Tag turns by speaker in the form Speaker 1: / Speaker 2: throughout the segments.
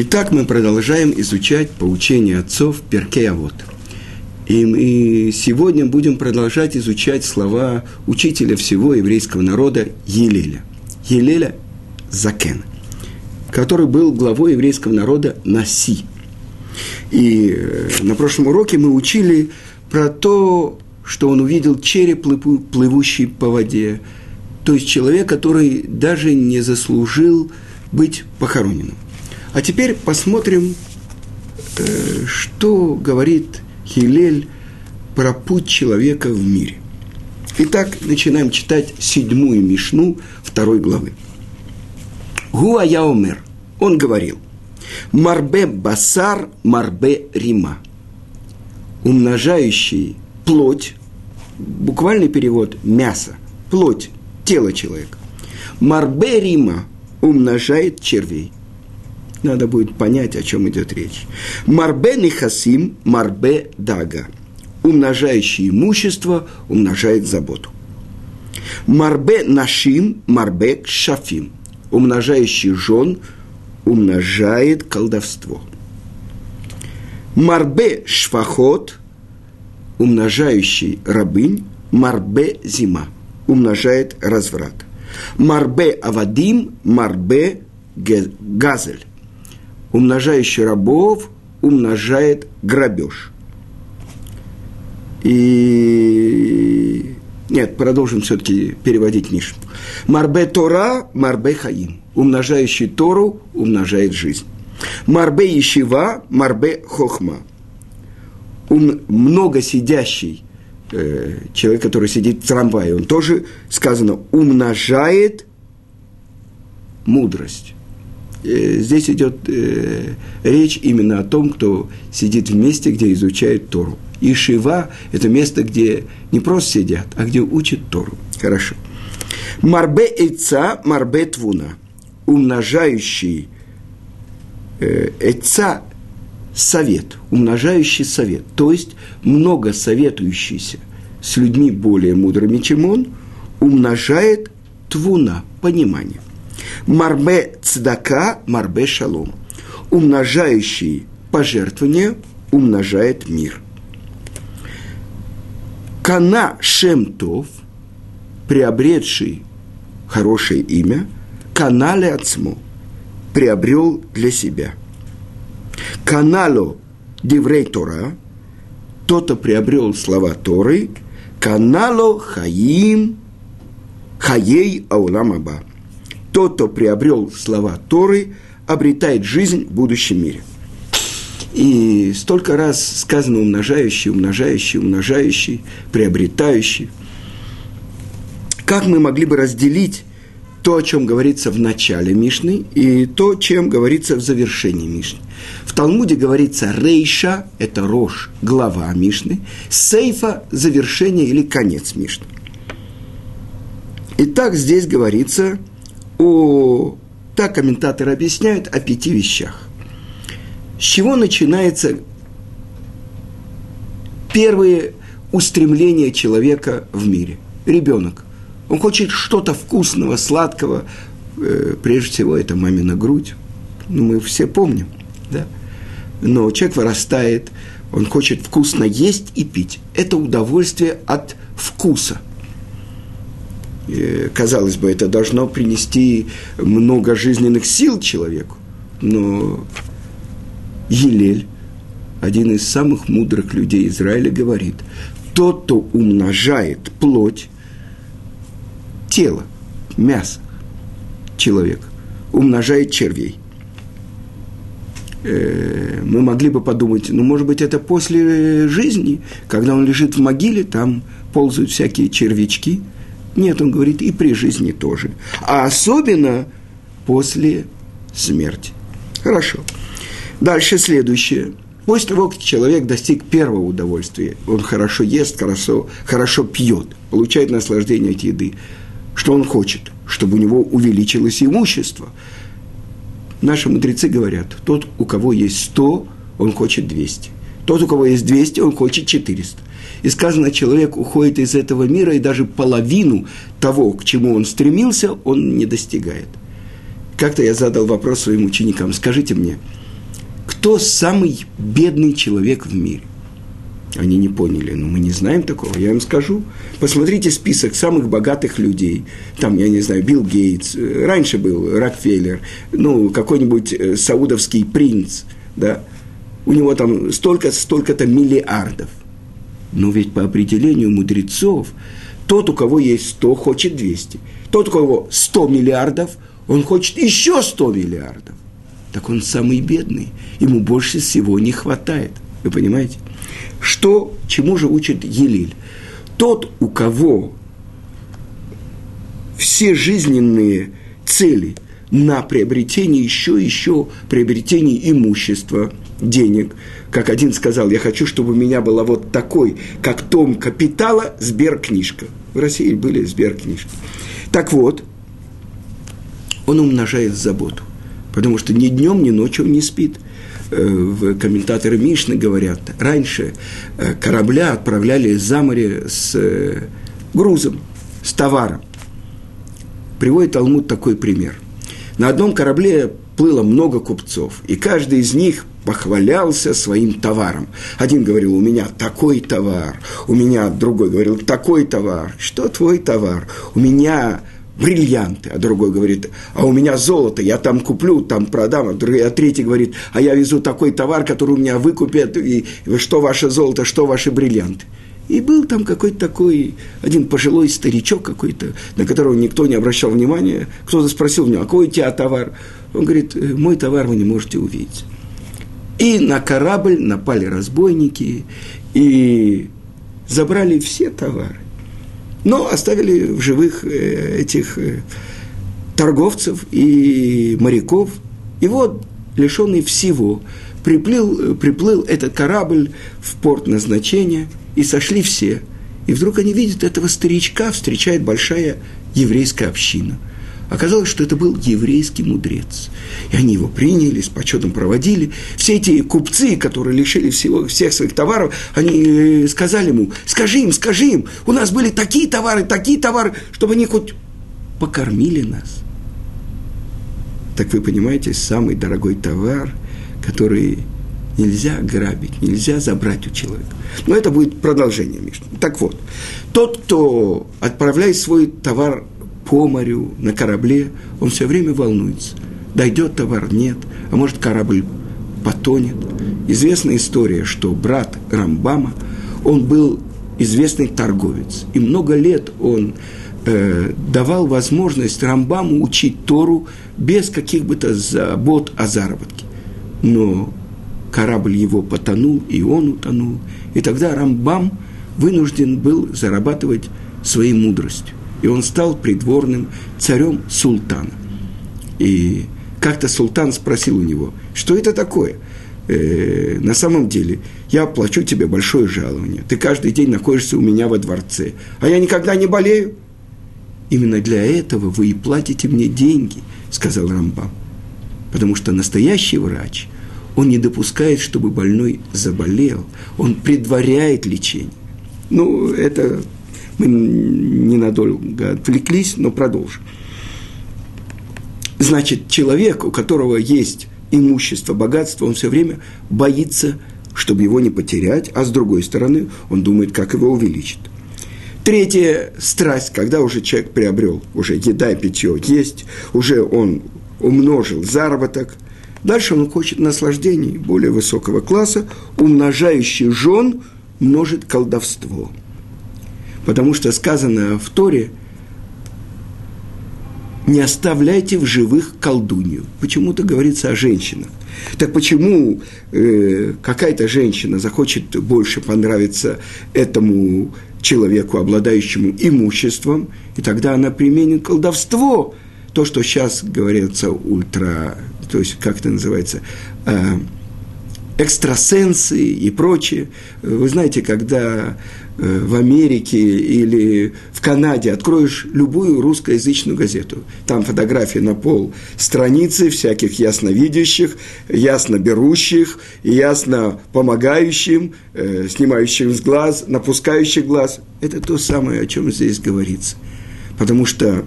Speaker 1: Итак, мы продолжаем изучать поучение отцов Перкея Вот. И мы сегодня будем продолжать изучать слова учителя всего еврейского народа Елеля. Елеля Закен, который был главой еврейского народа Наси. И э, на прошлом уроке мы учили про то, что он увидел череп, плывущий по воде, то есть человек, который даже не заслужил быть похороненным. А теперь посмотрим, э, что говорит Хилель про путь человека в мире. Итак, начинаем читать седьмую Мишну второй главы. Гуа Яомер, он говорил, Марбе Басар, Марбе Рима, умножающий плоть, буквальный перевод – мясо, плоть, тело человека. Марбе Рима умножает червей. Надо будет понять, о чем идет речь. Марбе нихасим, марбе дага. Умножающий имущество умножает заботу. Марбе нашим, марбе шафим. Умножающий жен умножает колдовство. Марбе шфахот, умножающий рабынь, марбе зима, умножает разврат. Марбе авадим, марбе газель, умножающий рабов умножает грабеж. И нет, продолжим все-таки переводить Мишу. Марбе Тора, Марбе Хаим. Умножающий Тору умножает жизнь. Марбе Ешива, Марбе Хохма. Ум, много сидящий э, человек, который сидит в трамвае, он тоже, сказано, умножает мудрость. Э, здесь идет э, речь именно о том, кто сидит в месте, где изучает Тору. И Шива – это место, где не просто сидят, а где учат Тору. Хорошо. Марбе Эйца, Марбе Твуна. Умножающий э, Эйца – совет, умножающий совет. То есть, много советующийся с людьми более мудрыми, чем он, умножает Твуна – понимание. Марбе цдака, марбе шалом. Умножающий пожертвование умножает мир. Кана Шемтов, приобретший хорошее имя, канале отцму, приобрел для себя. Канало Диврей Тора, кто-то приобрел слова Торы, канало Хаим, Хаей Ауламаба тот, кто приобрел слова Торы, обретает жизнь в будущем мире. И столько раз сказано умножающий, умножающий, умножающий, приобретающий. Как мы могли бы разделить то, о чем говорится в начале Мишны, и то, чем говорится в завершении Мишны. В Талмуде говорится рейша, это рожь, глава Мишны, сейфа – завершение или конец Мишны. Итак, здесь говорится – о, так комментаторы объясняют о пяти вещах. С чего начинается первые устремления человека в мире? Ребенок. Он хочет что-то вкусного, сладкого. Э, прежде всего, это мамина грудь. Ну, мы все помним, да? Но человек вырастает, он хочет вкусно есть и пить. Это удовольствие от вкуса – казалось бы, это должно принести много жизненных сил человеку. Но Елель, один из самых мудрых людей Израиля, говорит, тот, кто умножает плоть, тело, мясо человека, умножает червей. Э, мы могли бы подумать, ну, может быть, это после жизни, когда он лежит в могиле, там ползают всякие червячки – нет, он говорит, и при жизни тоже. А особенно после смерти. Хорошо. Дальше следующее. После того, как человек достиг первого удовольствия, он хорошо ест, хорошо, хорошо пьет, получает наслаждение от еды, что он хочет, чтобы у него увеличилось имущество. Наши мудрецы говорят, тот, у кого есть 100, он хочет 200. Тот, у кого есть 200, он хочет 400. И сказано, человек уходит из этого мира, и даже половину того, к чему он стремился, он не достигает. Как-то я задал вопрос своим ученикам, скажите мне, кто самый бедный человек в мире? Они не поняли, но мы не знаем такого, я им скажу. Посмотрите список самых богатых людей. Там, я не знаю, Билл Гейтс, раньше был Рокфеллер, ну, какой-нибудь э, саудовский принц, да. У него там столько, столько-то миллиардов. Но ведь по определению мудрецов, тот, у кого есть 100, хочет 200. Тот, у кого 100 миллиардов, он хочет еще 100 миллиардов. Так он самый бедный. Ему больше всего не хватает. Вы понимаете? Что, чему же учит Елиль? Тот, у кого все жизненные цели на приобретение еще, еще приобретение имущества, денег. Как один сказал, я хочу, чтобы у меня была вот такой, как том капитала, сберкнижка. В России были сберкнижки. Так вот, он умножает заботу, потому что ни днем, ни ночью он не спит – Э, комментаторы Мишны говорят, раньше э, корабля отправляли за море с э, грузом, с товаром. Приводит Талмуд такой пример. На одном корабле плыло много купцов, и каждый из них похвалялся своим товаром. Один говорил, у меня такой товар, у меня другой говорил, такой товар. Что твой товар? У меня бриллианты, а другой говорит, а у меня золото, я там куплю, там продам, а, а третий говорит, а я везу такой товар, который у меня выкупят, и что ваше золото, что ваши бриллианты. И был там какой-то такой, один пожилой старичок какой-то, на которого никто не обращал внимания. Кто-то спросил у него, а какой у тебя товар? Он говорит, «Э, мой товар вы не можете увидеть. И на корабль напали разбойники и забрали все товары но оставили в живых э, этих э, торговцев и моряков. И вот, лишенный всего, приплыл, приплыл этот корабль в порт назначения, и сошли все. И вдруг они видят этого старичка, встречает большая еврейская община – Оказалось, что это был еврейский мудрец. И они его приняли, с почетом проводили. Все эти купцы, которые лишили всего, всех своих товаров, они э, сказали ему, скажи им, скажи им, у нас были такие товары, такие товары, чтобы они хоть покормили нас. Так вы понимаете, самый дорогой товар, который нельзя грабить, нельзя забрать у человека. Но это будет продолжение, Миша. Так вот, тот, кто отправляет свой товар по морю, на корабле, он все время волнуется. Дойдет товар, нет, а может корабль потонет. Известная история, что брат Рамбама, он был известный торговец, и много лет он э, давал возможность Рамбаму учить Тору без каких бы то забот о заработке. Но корабль его потонул, и он утонул. И тогда Рамбам вынужден был зарабатывать своей мудростью и он стал придворным царем султана. И как-то султан спросил у него, что это такое? Э, на самом деле, я плачу тебе большое жалование, ты каждый день находишься у меня во дворце, а я никогда не болею. Именно для этого вы и платите мне деньги, сказал Рамбам. Потому что настоящий врач, он не допускает, чтобы больной заболел, он предваряет лечение. Ну, это мы ненадолго отвлеклись, но продолжим. Значит, человек, у которого есть имущество, богатство, он все время боится, чтобы его не потерять, а с другой стороны, он думает, как его увеличить. Третья страсть, когда уже человек приобрел, уже еда и питье есть, уже он умножил заработок, дальше он хочет наслаждений более высокого класса, умножающий жен множит колдовство – Потому что сказано в Торе, не оставляйте в живых колдунью. Почему-то говорится о женщинах. Так почему э, какая-то женщина захочет больше понравиться этому человеку, обладающему имуществом, и тогда она применит колдовство, то, что сейчас говорится ультра, то есть как это называется, э, экстрасенсы и прочее. Вы знаете, когда Э, в Америке или в Канаде откроешь любую русскоязычную газету. Там фотографии на пол страницы всяких ясновидящих, ясно берущих, ясно помогающим, э, снимающим с глаз, напускающих глаз. Это то самое, о чем здесь говорится. Потому что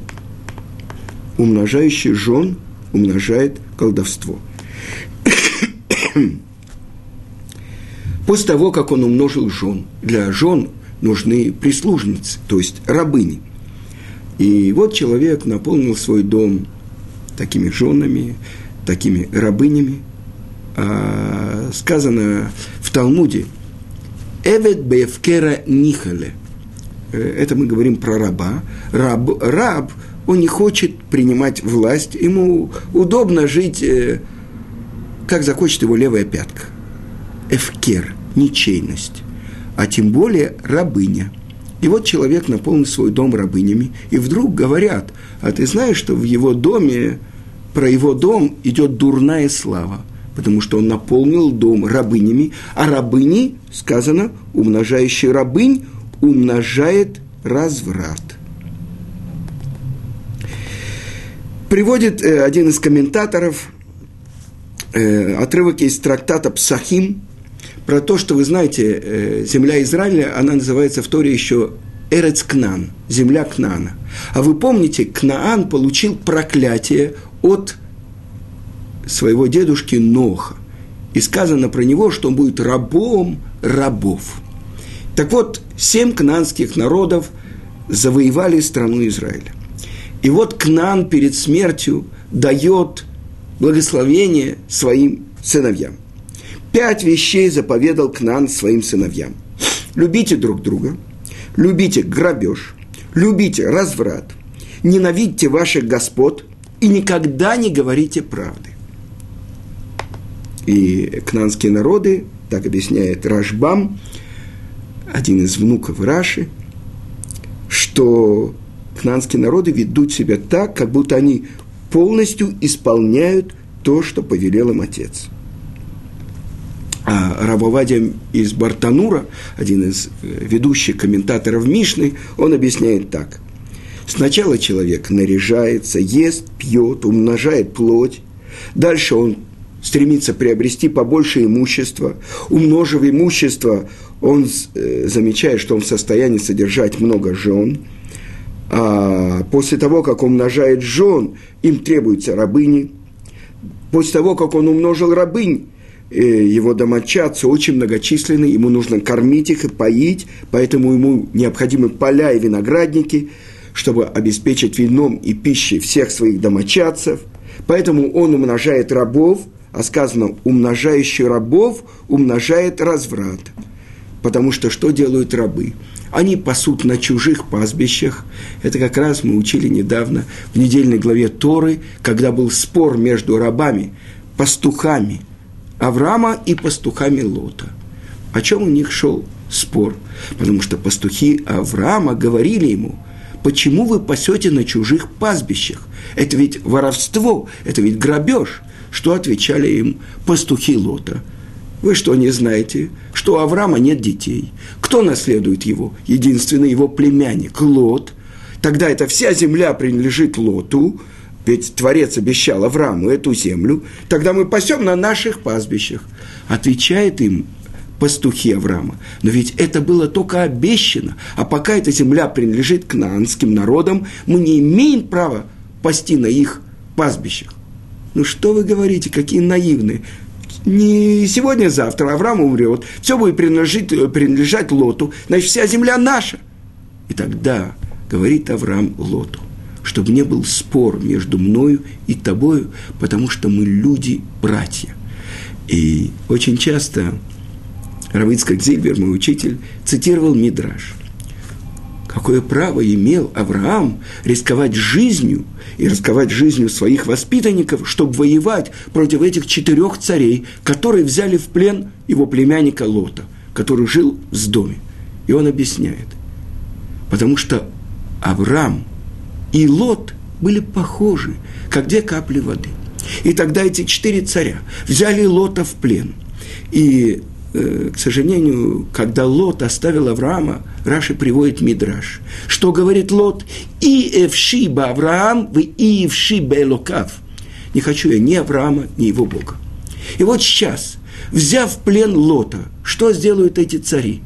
Speaker 1: умножающий жен умножает колдовство. После того, как он умножил жен, для жен нужны прислужницы, то есть рабыни. И вот человек наполнил свой дом такими женами, такими рабынями. А сказано в Талмуде «Эвет бевкера нихале». Э, это мы говорим про раба. Раб, раб, он не хочет принимать власть, ему удобно жить, э, как захочет его левая пятка. Эвкер, ничейность а тем более рабыня. И вот человек наполнил свой дом рабынями, и вдруг говорят, а ты знаешь, что в его доме, про его дом идет дурная слава, потому что он наполнил дом рабынями, а рабыни, сказано, умножающий рабынь, умножает разврат. Приводит э, один из комментаторов э, отрывок из трактата Псахим, про то, что вы знаете, э, земля Израиля, она называется в Торе еще Эрец Кнан, земля Кнана. А вы помните, Кнаан получил проклятие от своего дедушки Ноха. И сказано про него, что он будет рабом рабов. Так вот, семь кнанских народов завоевали страну Израиля. И вот Кнан перед смертью дает благословение своим сыновьям. Пять вещей заповедал Кнан своим сыновьям. Любите друг друга, любите грабеж, любите разврат, ненавидьте ваших господ и никогда не говорите правды. И кнанские народы, так объясняет Рашбам, один из внуков Раши, что кнанские народы ведут себя так, как будто они полностью исполняют то, что повелел им отец – а Рабовадия из Бартанура, один из э, ведущих комментаторов Мишны, он объясняет так. Сначала человек наряжается, ест, пьет, умножает плоть. Дальше он стремится приобрести побольше имущества. Умножив имущество, он э, замечает, что он в состоянии содержать много жен. А после того, как он умножает жен, им требуются рабыни. После того, как он умножил рабынь, Э, его домочадцы очень многочисленны, ему нужно кормить их и поить, поэтому ему необходимы поля и виноградники, чтобы обеспечить вином и пищей всех своих домочадцев. Поэтому он умножает рабов, а сказано, умножающий рабов умножает разврат. Потому что что делают рабы? Они пасут на чужих пастбищах. Это как раз мы учили недавно в недельной главе Торы, когда был спор между рабами, пастухами – Авраама и пастухами Лота. О чем у них шел спор? Потому что пастухи Авраама говорили ему, почему вы пасете на чужих пастбищах? Это ведь воровство, это ведь грабеж. Что отвечали им пастухи Лота? Вы что, не знаете, что у Авраама нет детей? Кто наследует его? Единственный его племянник Лот. Тогда эта вся земля принадлежит Лоту, ведь Творец обещал Аврааму эту землю, тогда мы пасем на наших пастбищах. Отвечает им пастухи Авраама. Но ведь это было только обещано. А пока эта земля принадлежит к наанским народам, мы не имеем права пасти на их пастбищах. Ну что вы говорите, какие наивные. Не сегодня-завтра Авраам умрет, все будет принадлежать, принадлежать Лоту, значит, вся земля наша. И тогда говорит Авраам Лоту, чтобы не был спор между мною и тобою, потому что мы люди-братья. И очень часто Равицкак Зильбер, мой учитель, цитировал Мидраш. Какое право имел Авраам рисковать жизнью и рисковать жизнью своих воспитанников, чтобы воевать против этих четырех царей, которые взяли в плен его племянника Лота, который жил в доме. И он объясняет. Потому что Авраам и Лот были похожи, как две капли воды. И тогда эти четыре царя взяли Лота в плен. И, к сожалению, когда Лот оставил Авраама, Раши приводит Мидраш. Что говорит Лот? «И эвшиба Авраам, вы и эвшиба Элокав». Не хочу я ни Авраама, ни его Бога. И вот сейчас, взяв плен Лота, что сделают эти цари?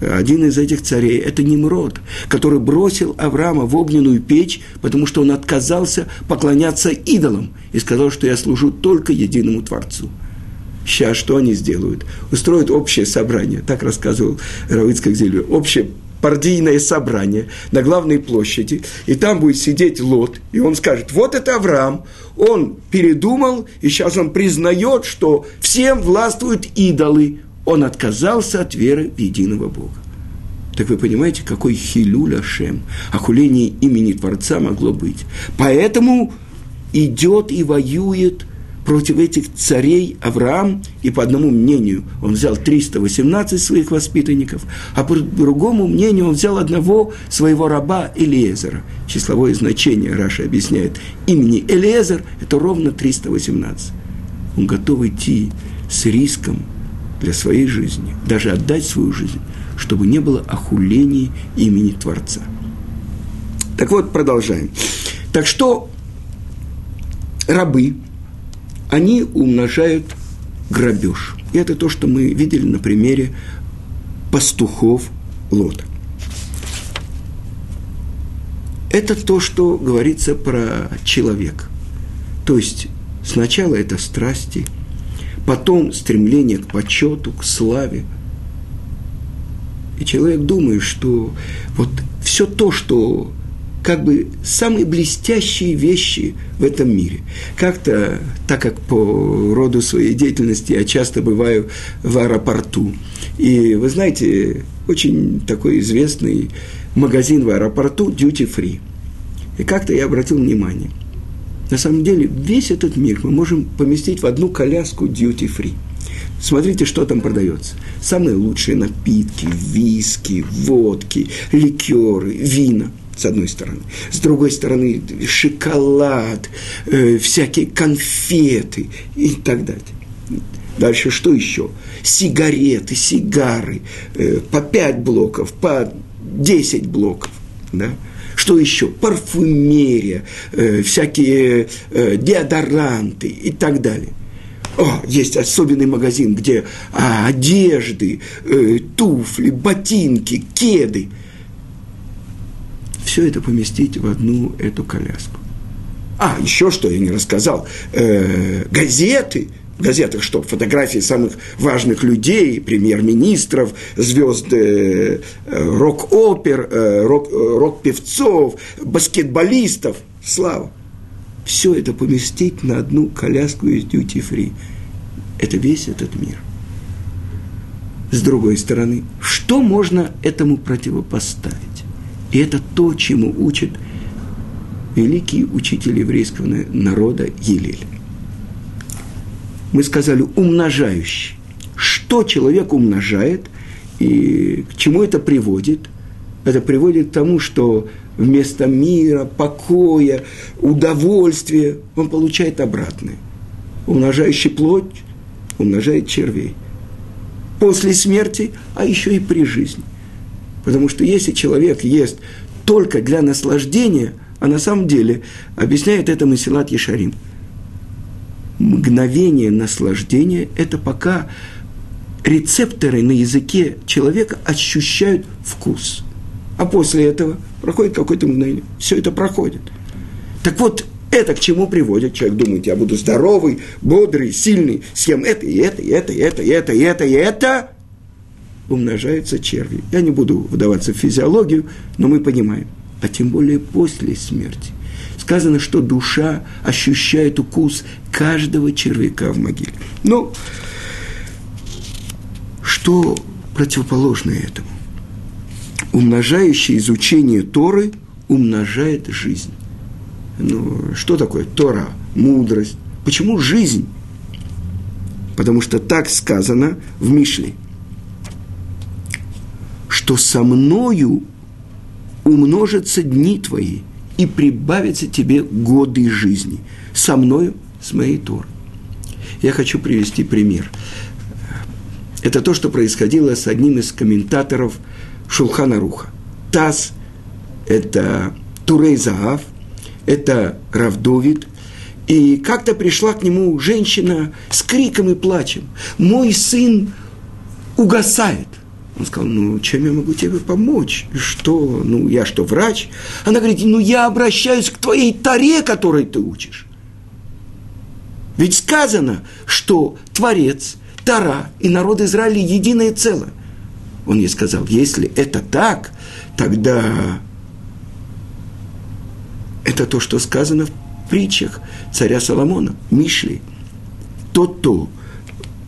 Speaker 1: один из этих царей – это Немрод, который бросил Авраама в огненную печь, потому что он отказался поклоняться идолам и сказал, что я служу только единому Творцу. Сейчас что они сделают? Устроят общее собрание, так рассказывал Равицкак Зелю, общее партийное собрание на главной площади, и там будет сидеть Лот, и он скажет, вот это Авраам, он передумал, и сейчас он признает, что всем властвуют идолы, он отказался от веры в единого Бога. Так вы понимаете, какой хилюль Ашем, охуление имени Творца могло быть. Поэтому идет и воюет против этих царей Авраам, и по одному мнению он взял 318 своих воспитанников, а по другому мнению он взял одного своего раба Элиезера. Числовое значение, Раша объясняет, имени Элиезер – это ровно 318. Он готов идти с риском для своей жизни, даже отдать свою жизнь, чтобы не было охулений имени Творца. Так вот, продолжаем. Так что рабы, они умножают грабеж. И это то, что мы видели на примере пастухов Лота. Это то, что говорится про человека. То есть сначала это страсти, потом стремление к почету, к славе. И человек думает, что вот все то, что как бы самые блестящие вещи в этом мире. Как-то, так как по роду своей деятельности я часто бываю в аэропорту, и вы знаете, очень такой известный магазин в аэропорту Duty Free. И как-то я обратил внимание, на самом деле весь этот мир мы можем поместить в одну коляску Duty Free. Смотрите, что там продается. Самые лучшие напитки, виски, водки, ликеры, вина – с одной стороны. С другой стороны, шоколад, э, всякие конфеты и так далее. Дальше что еще? Сигареты, сигары, э, по 5 блоков, по 10 блоков. Да? Что еще? Парфюмерия, э, всякие э, деодоранты и так далее. О, есть особенный магазин, где а, одежды, э, туфли, ботинки, кеды – все это поместить в одну эту коляску. А, еще что я не рассказал. Э, газеты, в газетах что? Фотографии самых важных людей, премьер-министров, звезд э, рок-опер, э, рок, рок-певцов, баскетболистов. Слава. Все это поместить на одну коляску из free. Это весь этот мир. С другой стороны, что можно этому противопоставить? И это то, чему учит великий учитель еврейского народа Елель. Мы сказали умножающий. Что человек умножает и к чему это приводит? Это приводит к тому, что вместо мира, покоя, удовольствия он получает обратное. Умножающий плоть умножает червей. После смерти, а еще и при жизни. Потому что если человек ест только для наслаждения, а на самом деле объясняет это Масилат Ешарим, мгновение наслаждения – это пока рецепторы на языке человека ощущают вкус. А после этого проходит какое-то мгновение. Все это проходит. Так вот, это к чему приводит? Человек думает, я буду здоровый, бодрый, сильный, съем это, и это, и это, и это, и это, и это, и это умножаются черви. Я не буду вдаваться в физиологию, но мы понимаем. А тем более после смерти. Сказано, что душа ощущает укус каждого червяка в могиле. Но что противоположно этому? Умножающее изучение Торы умножает жизнь. Ну, что такое Тора? Мудрость. Почему жизнь? Потому что так сказано в Мишле что со мною умножатся дни твои и прибавятся тебе годы жизни. Со мною, с моей Торой. Я хочу привести пример. Это то, что происходило с одним из комментаторов Шулхана Руха. Таз – это Турей Заав, это Равдовид. И как-то пришла к нему женщина с криком и плачем. «Мой сын угасает». Он сказал, ну, чем я могу тебе помочь? Что, ну, я что, врач? Она говорит, ну, я обращаюсь к твоей таре, которой ты учишь. Ведь сказано, что Творец, Тара и народ Израиля единое целое. Он ей сказал, если это так, тогда это то, что сказано в притчах царя Соломона, Мишли. Тот, кто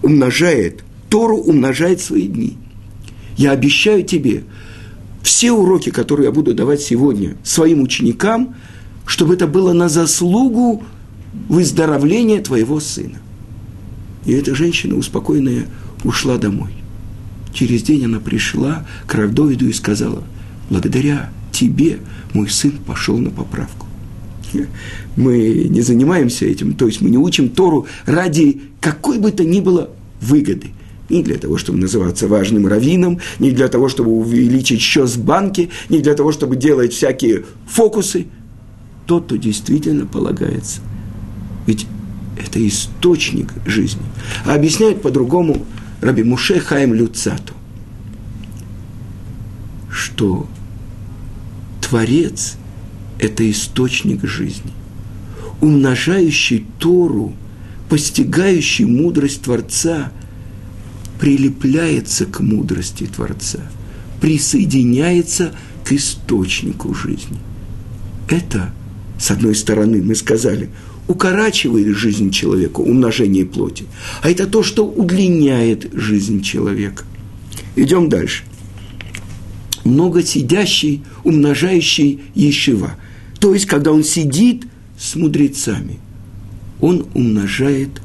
Speaker 1: умножает Тору, умножает свои дни. Я обещаю тебе, все уроки, которые я буду давать сегодня своим ученикам, чтобы это было на заслугу выздоровления твоего сына. И эта женщина, успокоенная, ушла домой. Через день она пришла к Равдовиду и сказала, благодаря тебе мой сын пошел на поправку. Мы не занимаемся этим, то есть мы не учим Тору ради какой бы то ни было выгоды. Не для того, чтобы называться важным раввином, не для того, чтобы увеличить счет в банке, не для того, чтобы делать всякие фокусы. Тот, кто действительно полагается. Ведь это источник жизни. А объясняет по-другому Раби Муше Хаим Люцату, что Творец – это источник жизни, умножающий Тору, постигающий мудрость Творца, прилепляется к мудрости Творца, присоединяется к источнику жизни. Это, с одной стороны, мы сказали, укорачивает жизнь человека, умножение плоти, а это то, что удлиняет жизнь человека. Идем дальше много сидящий, умножающий Ешива. То есть, когда он сидит с мудрецами, он умножает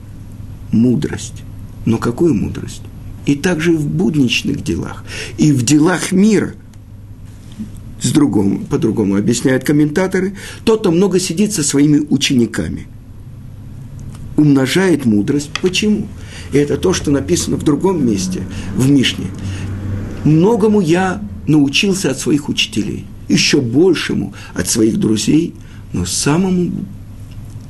Speaker 1: мудрость. Но какую мудрость? И также в будничных делах, и в делах мира. С другому, по-другому объясняют комментаторы, тот, кто много сидит со своими учениками, умножает мудрость. Почему? И это то, что написано в другом месте, в Мишне. Многому я научился от своих учителей, еще большему от своих друзей, но самому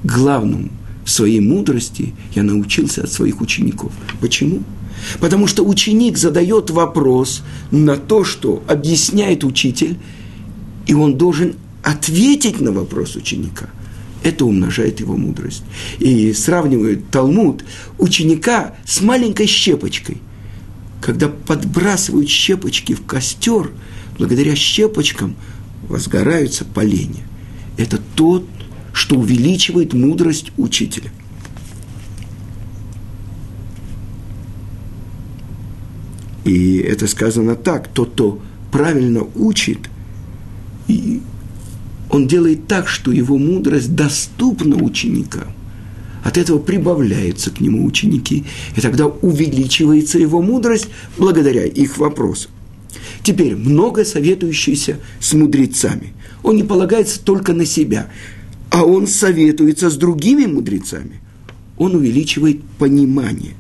Speaker 1: главному в своей мудрости я научился от своих учеников. Почему? Потому что ученик задает вопрос на то, что объясняет учитель, и он должен ответить на вопрос ученика. Это умножает его мудрость. И сравнивают Талмуд ученика с маленькой щепочкой – когда подбрасывают щепочки в костер, благодаря щепочкам возгораются поленья. Это тот, что увеличивает мудрость учителя. И это сказано так, тот, кто правильно учит, и он делает так, что его мудрость доступна ученикам. От этого прибавляются к нему ученики, и тогда увеличивается его мудрость благодаря их вопросам. Теперь много советующийся с мудрецами. Он не полагается только на себя, а он советуется с другими мудрецами. Он увеличивает понимание.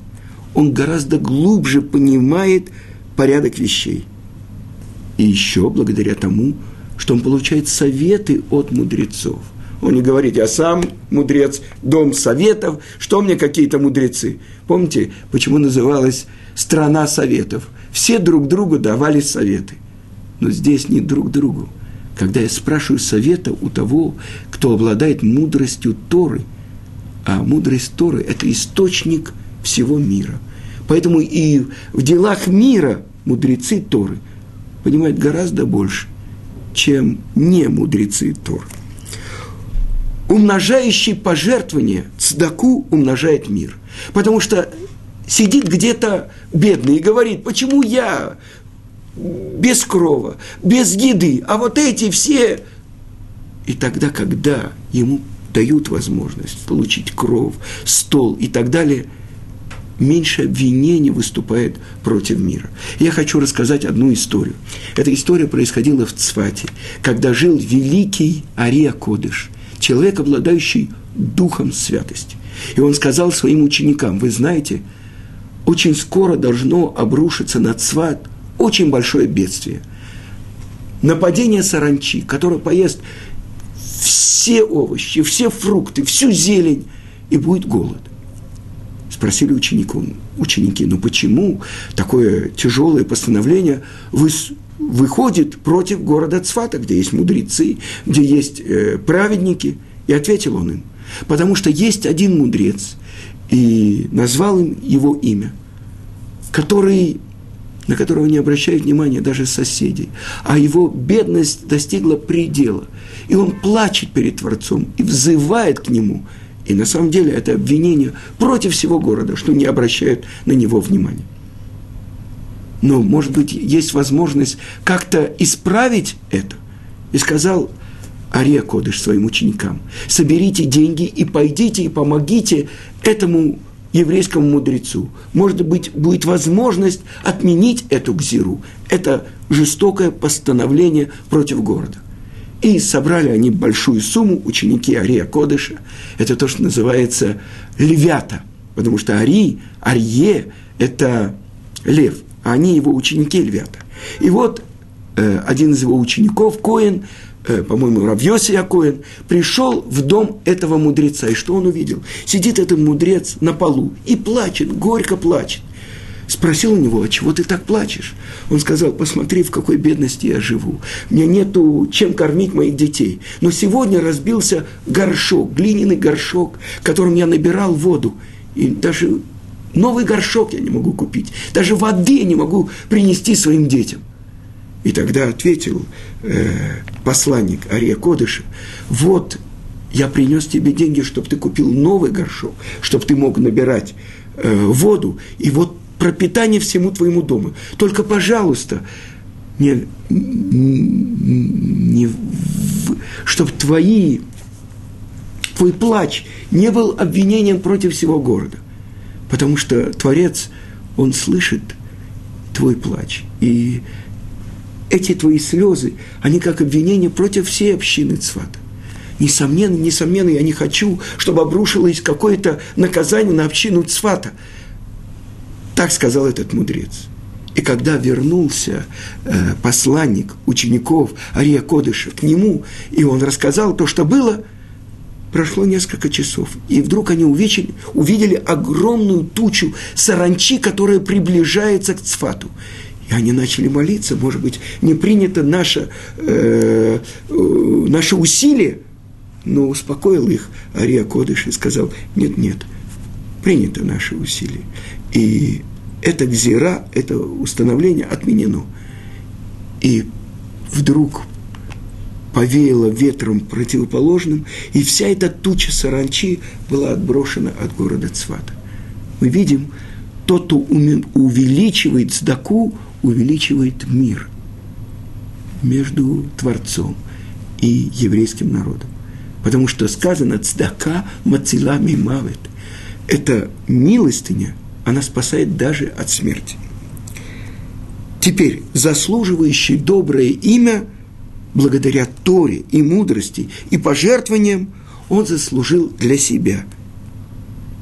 Speaker 1: Он гораздо глубже понимает порядок вещей. И еще благодаря тому, что он получает советы от мудрецов – он не говорит, я сам мудрец, дом советов, что мне какие-то мудрецы. Помните, почему называлась страна советов? Все друг другу давали советы. Но здесь не друг другу. Когда я спрашиваю совета у того, кто обладает мудростью Торы, а мудрость Торы – это источник всего мира. Поэтому и в делах мира мудрецы Торы понимают гораздо больше, чем не мудрецы Торы умножающий пожертвование, цдаку умножает мир. Потому что сидит где-то бедный и говорит, почему я без крова, без еды, а вот эти все... И тогда, когда ему дают возможность получить кров, стол и так далее, меньше обвинений выступает против мира. Я хочу рассказать одну историю. Эта история происходила в Цвате, когда жил великий Ария Кодыш – человек, обладающий духом святости. И он сказал своим ученикам, вы знаете, очень скоро должно обрушиться на Цват очень большое бедствие. Нападение саранчи, которое поест все овощи, все фрукты, всю зелень, и будет голод. Спросили ученику, ученики, ну почему такое тяжелое постановление вы выходит против города Цфата, где есть мудрецы, где есть э, праведники. И ответил он им, потому что есть один мудрец, и назвал им его имя, который, на которого не обращают внимания даже соседей. А его бедность достигла предела. И он плачет перед Творцом и взывает к нему. И на самом деле это обвинение против всего города, что не обращают на него внимания. Но, может быть, есть возможность как-то исправить это. И сказал Ария Кодыш своим ученикам, соберите деньги и пойдите и помогите этому еврейскому мудрецу. Может быть, будет возможность отменить эту гзиру. Это жестокое постановление против города. И собрали они большую сумму, ученики Ария Кодыша. Это то, что называется левята. Потому что Ари, Арье – это лев, а они его ученики львята. И вот э, один из его учеников, Коин, э, по-моему, Равьоси Коин, пришел в дом этого мудреца. И что он увидел? Сидит этот мудрец на полу и плачет, горько плачет. Спросил у него, а чего ты так плачешь? Он сказал, посмотри, в какой бедности я живу. Мне нету чем кормить моих детей. Но сегодня разбился горшок, глиняный горшок, которым я набирал воду. И даже новый горшок я не могу купить. Даже воды я не могу принести своим детям. И тогда ответил э, посланник Ария Кодыша, вот я принес тебе деньги, чтобы ты купил новый горшок, чтобы ты мог набирать э, воду, и вот пропитание всему твоему дому. Только, пожалуйста, не, не, чтобы твои, твой плач не был обвинением против всего города. Потому что Творец, Он слышит твой плач. И эти твои слезы, они как обвинение против всей общины Цвата. Несомненно, несомненно, я не хочу, чтобы обрушилось какое-то наказание на общину Цвата. Так сказал этот мудрец. И когда вернулся э, посланник учеников Ария Кодыша к нему, и он рассказал то, что было, прошло несколько часов, и вдруг они увидели, увидели огромную тучу саранчи, которая приближается к Цфату. И они начали молиться, может быть, не принято наше, э, э, наше усилие, но успокоил их Ария Кодыш и сказал, нет, нет, принято наше усилие. И это гзира, это установление отменено. И вдруг повеяло ветром противоположным, и вся эта туча саранчи была отброшена от города Цвата. Мы видим, тот, кто увеличивает сдаку, увеличивает мир между Творцом и еврейским народом. Потому что сказано «цдака мацила мимавет». Это милостыня – она спасает даже от смерти. Теперь, заслуживающий доброе имя, благодаря Торе и мудрости и пожертвованиям, он заслужил для себя.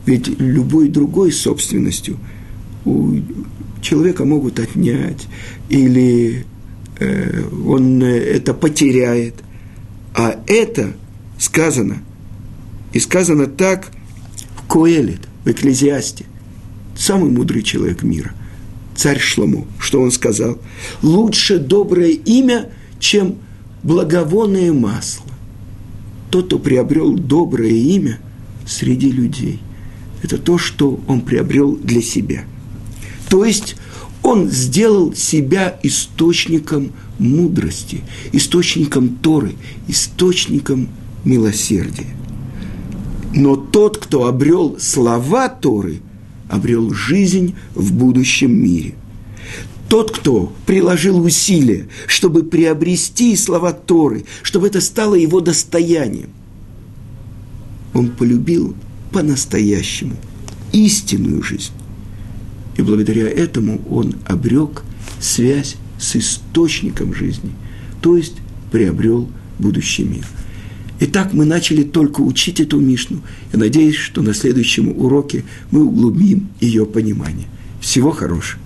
Speaker 1: Ведь любой другой собственностью у человека могут отнять, или э, он это потеряет. А это сказано, и сказано так в Коэлит, в Экклезиасте – самый мудрый человек мира, царь Шлому, что он сказал? Лучше доброе имя, чем благовонное масло. Тот, кто приобрел доброе имя среди людей, это то, что он приобрел для себя. То есть он сделал себя источником мудрости, источником Торы, источником милосердия. Но тот, кто обрел слова Торы, обрел жизнь в будущем мире. Тот, кто приложил усилия, чтобы приобрести слова Торы, чтобы это стало его достоянием, он полюбил по-настоящему истинную жизнь. И благодаря этому он обрек связь с источником жизни, то есть приобрел будущий мир. Итак, мы начали только учить эту Мишну. Я надеюсь, что на следующем уроке мы углубим ее понимание. Всего хорошего.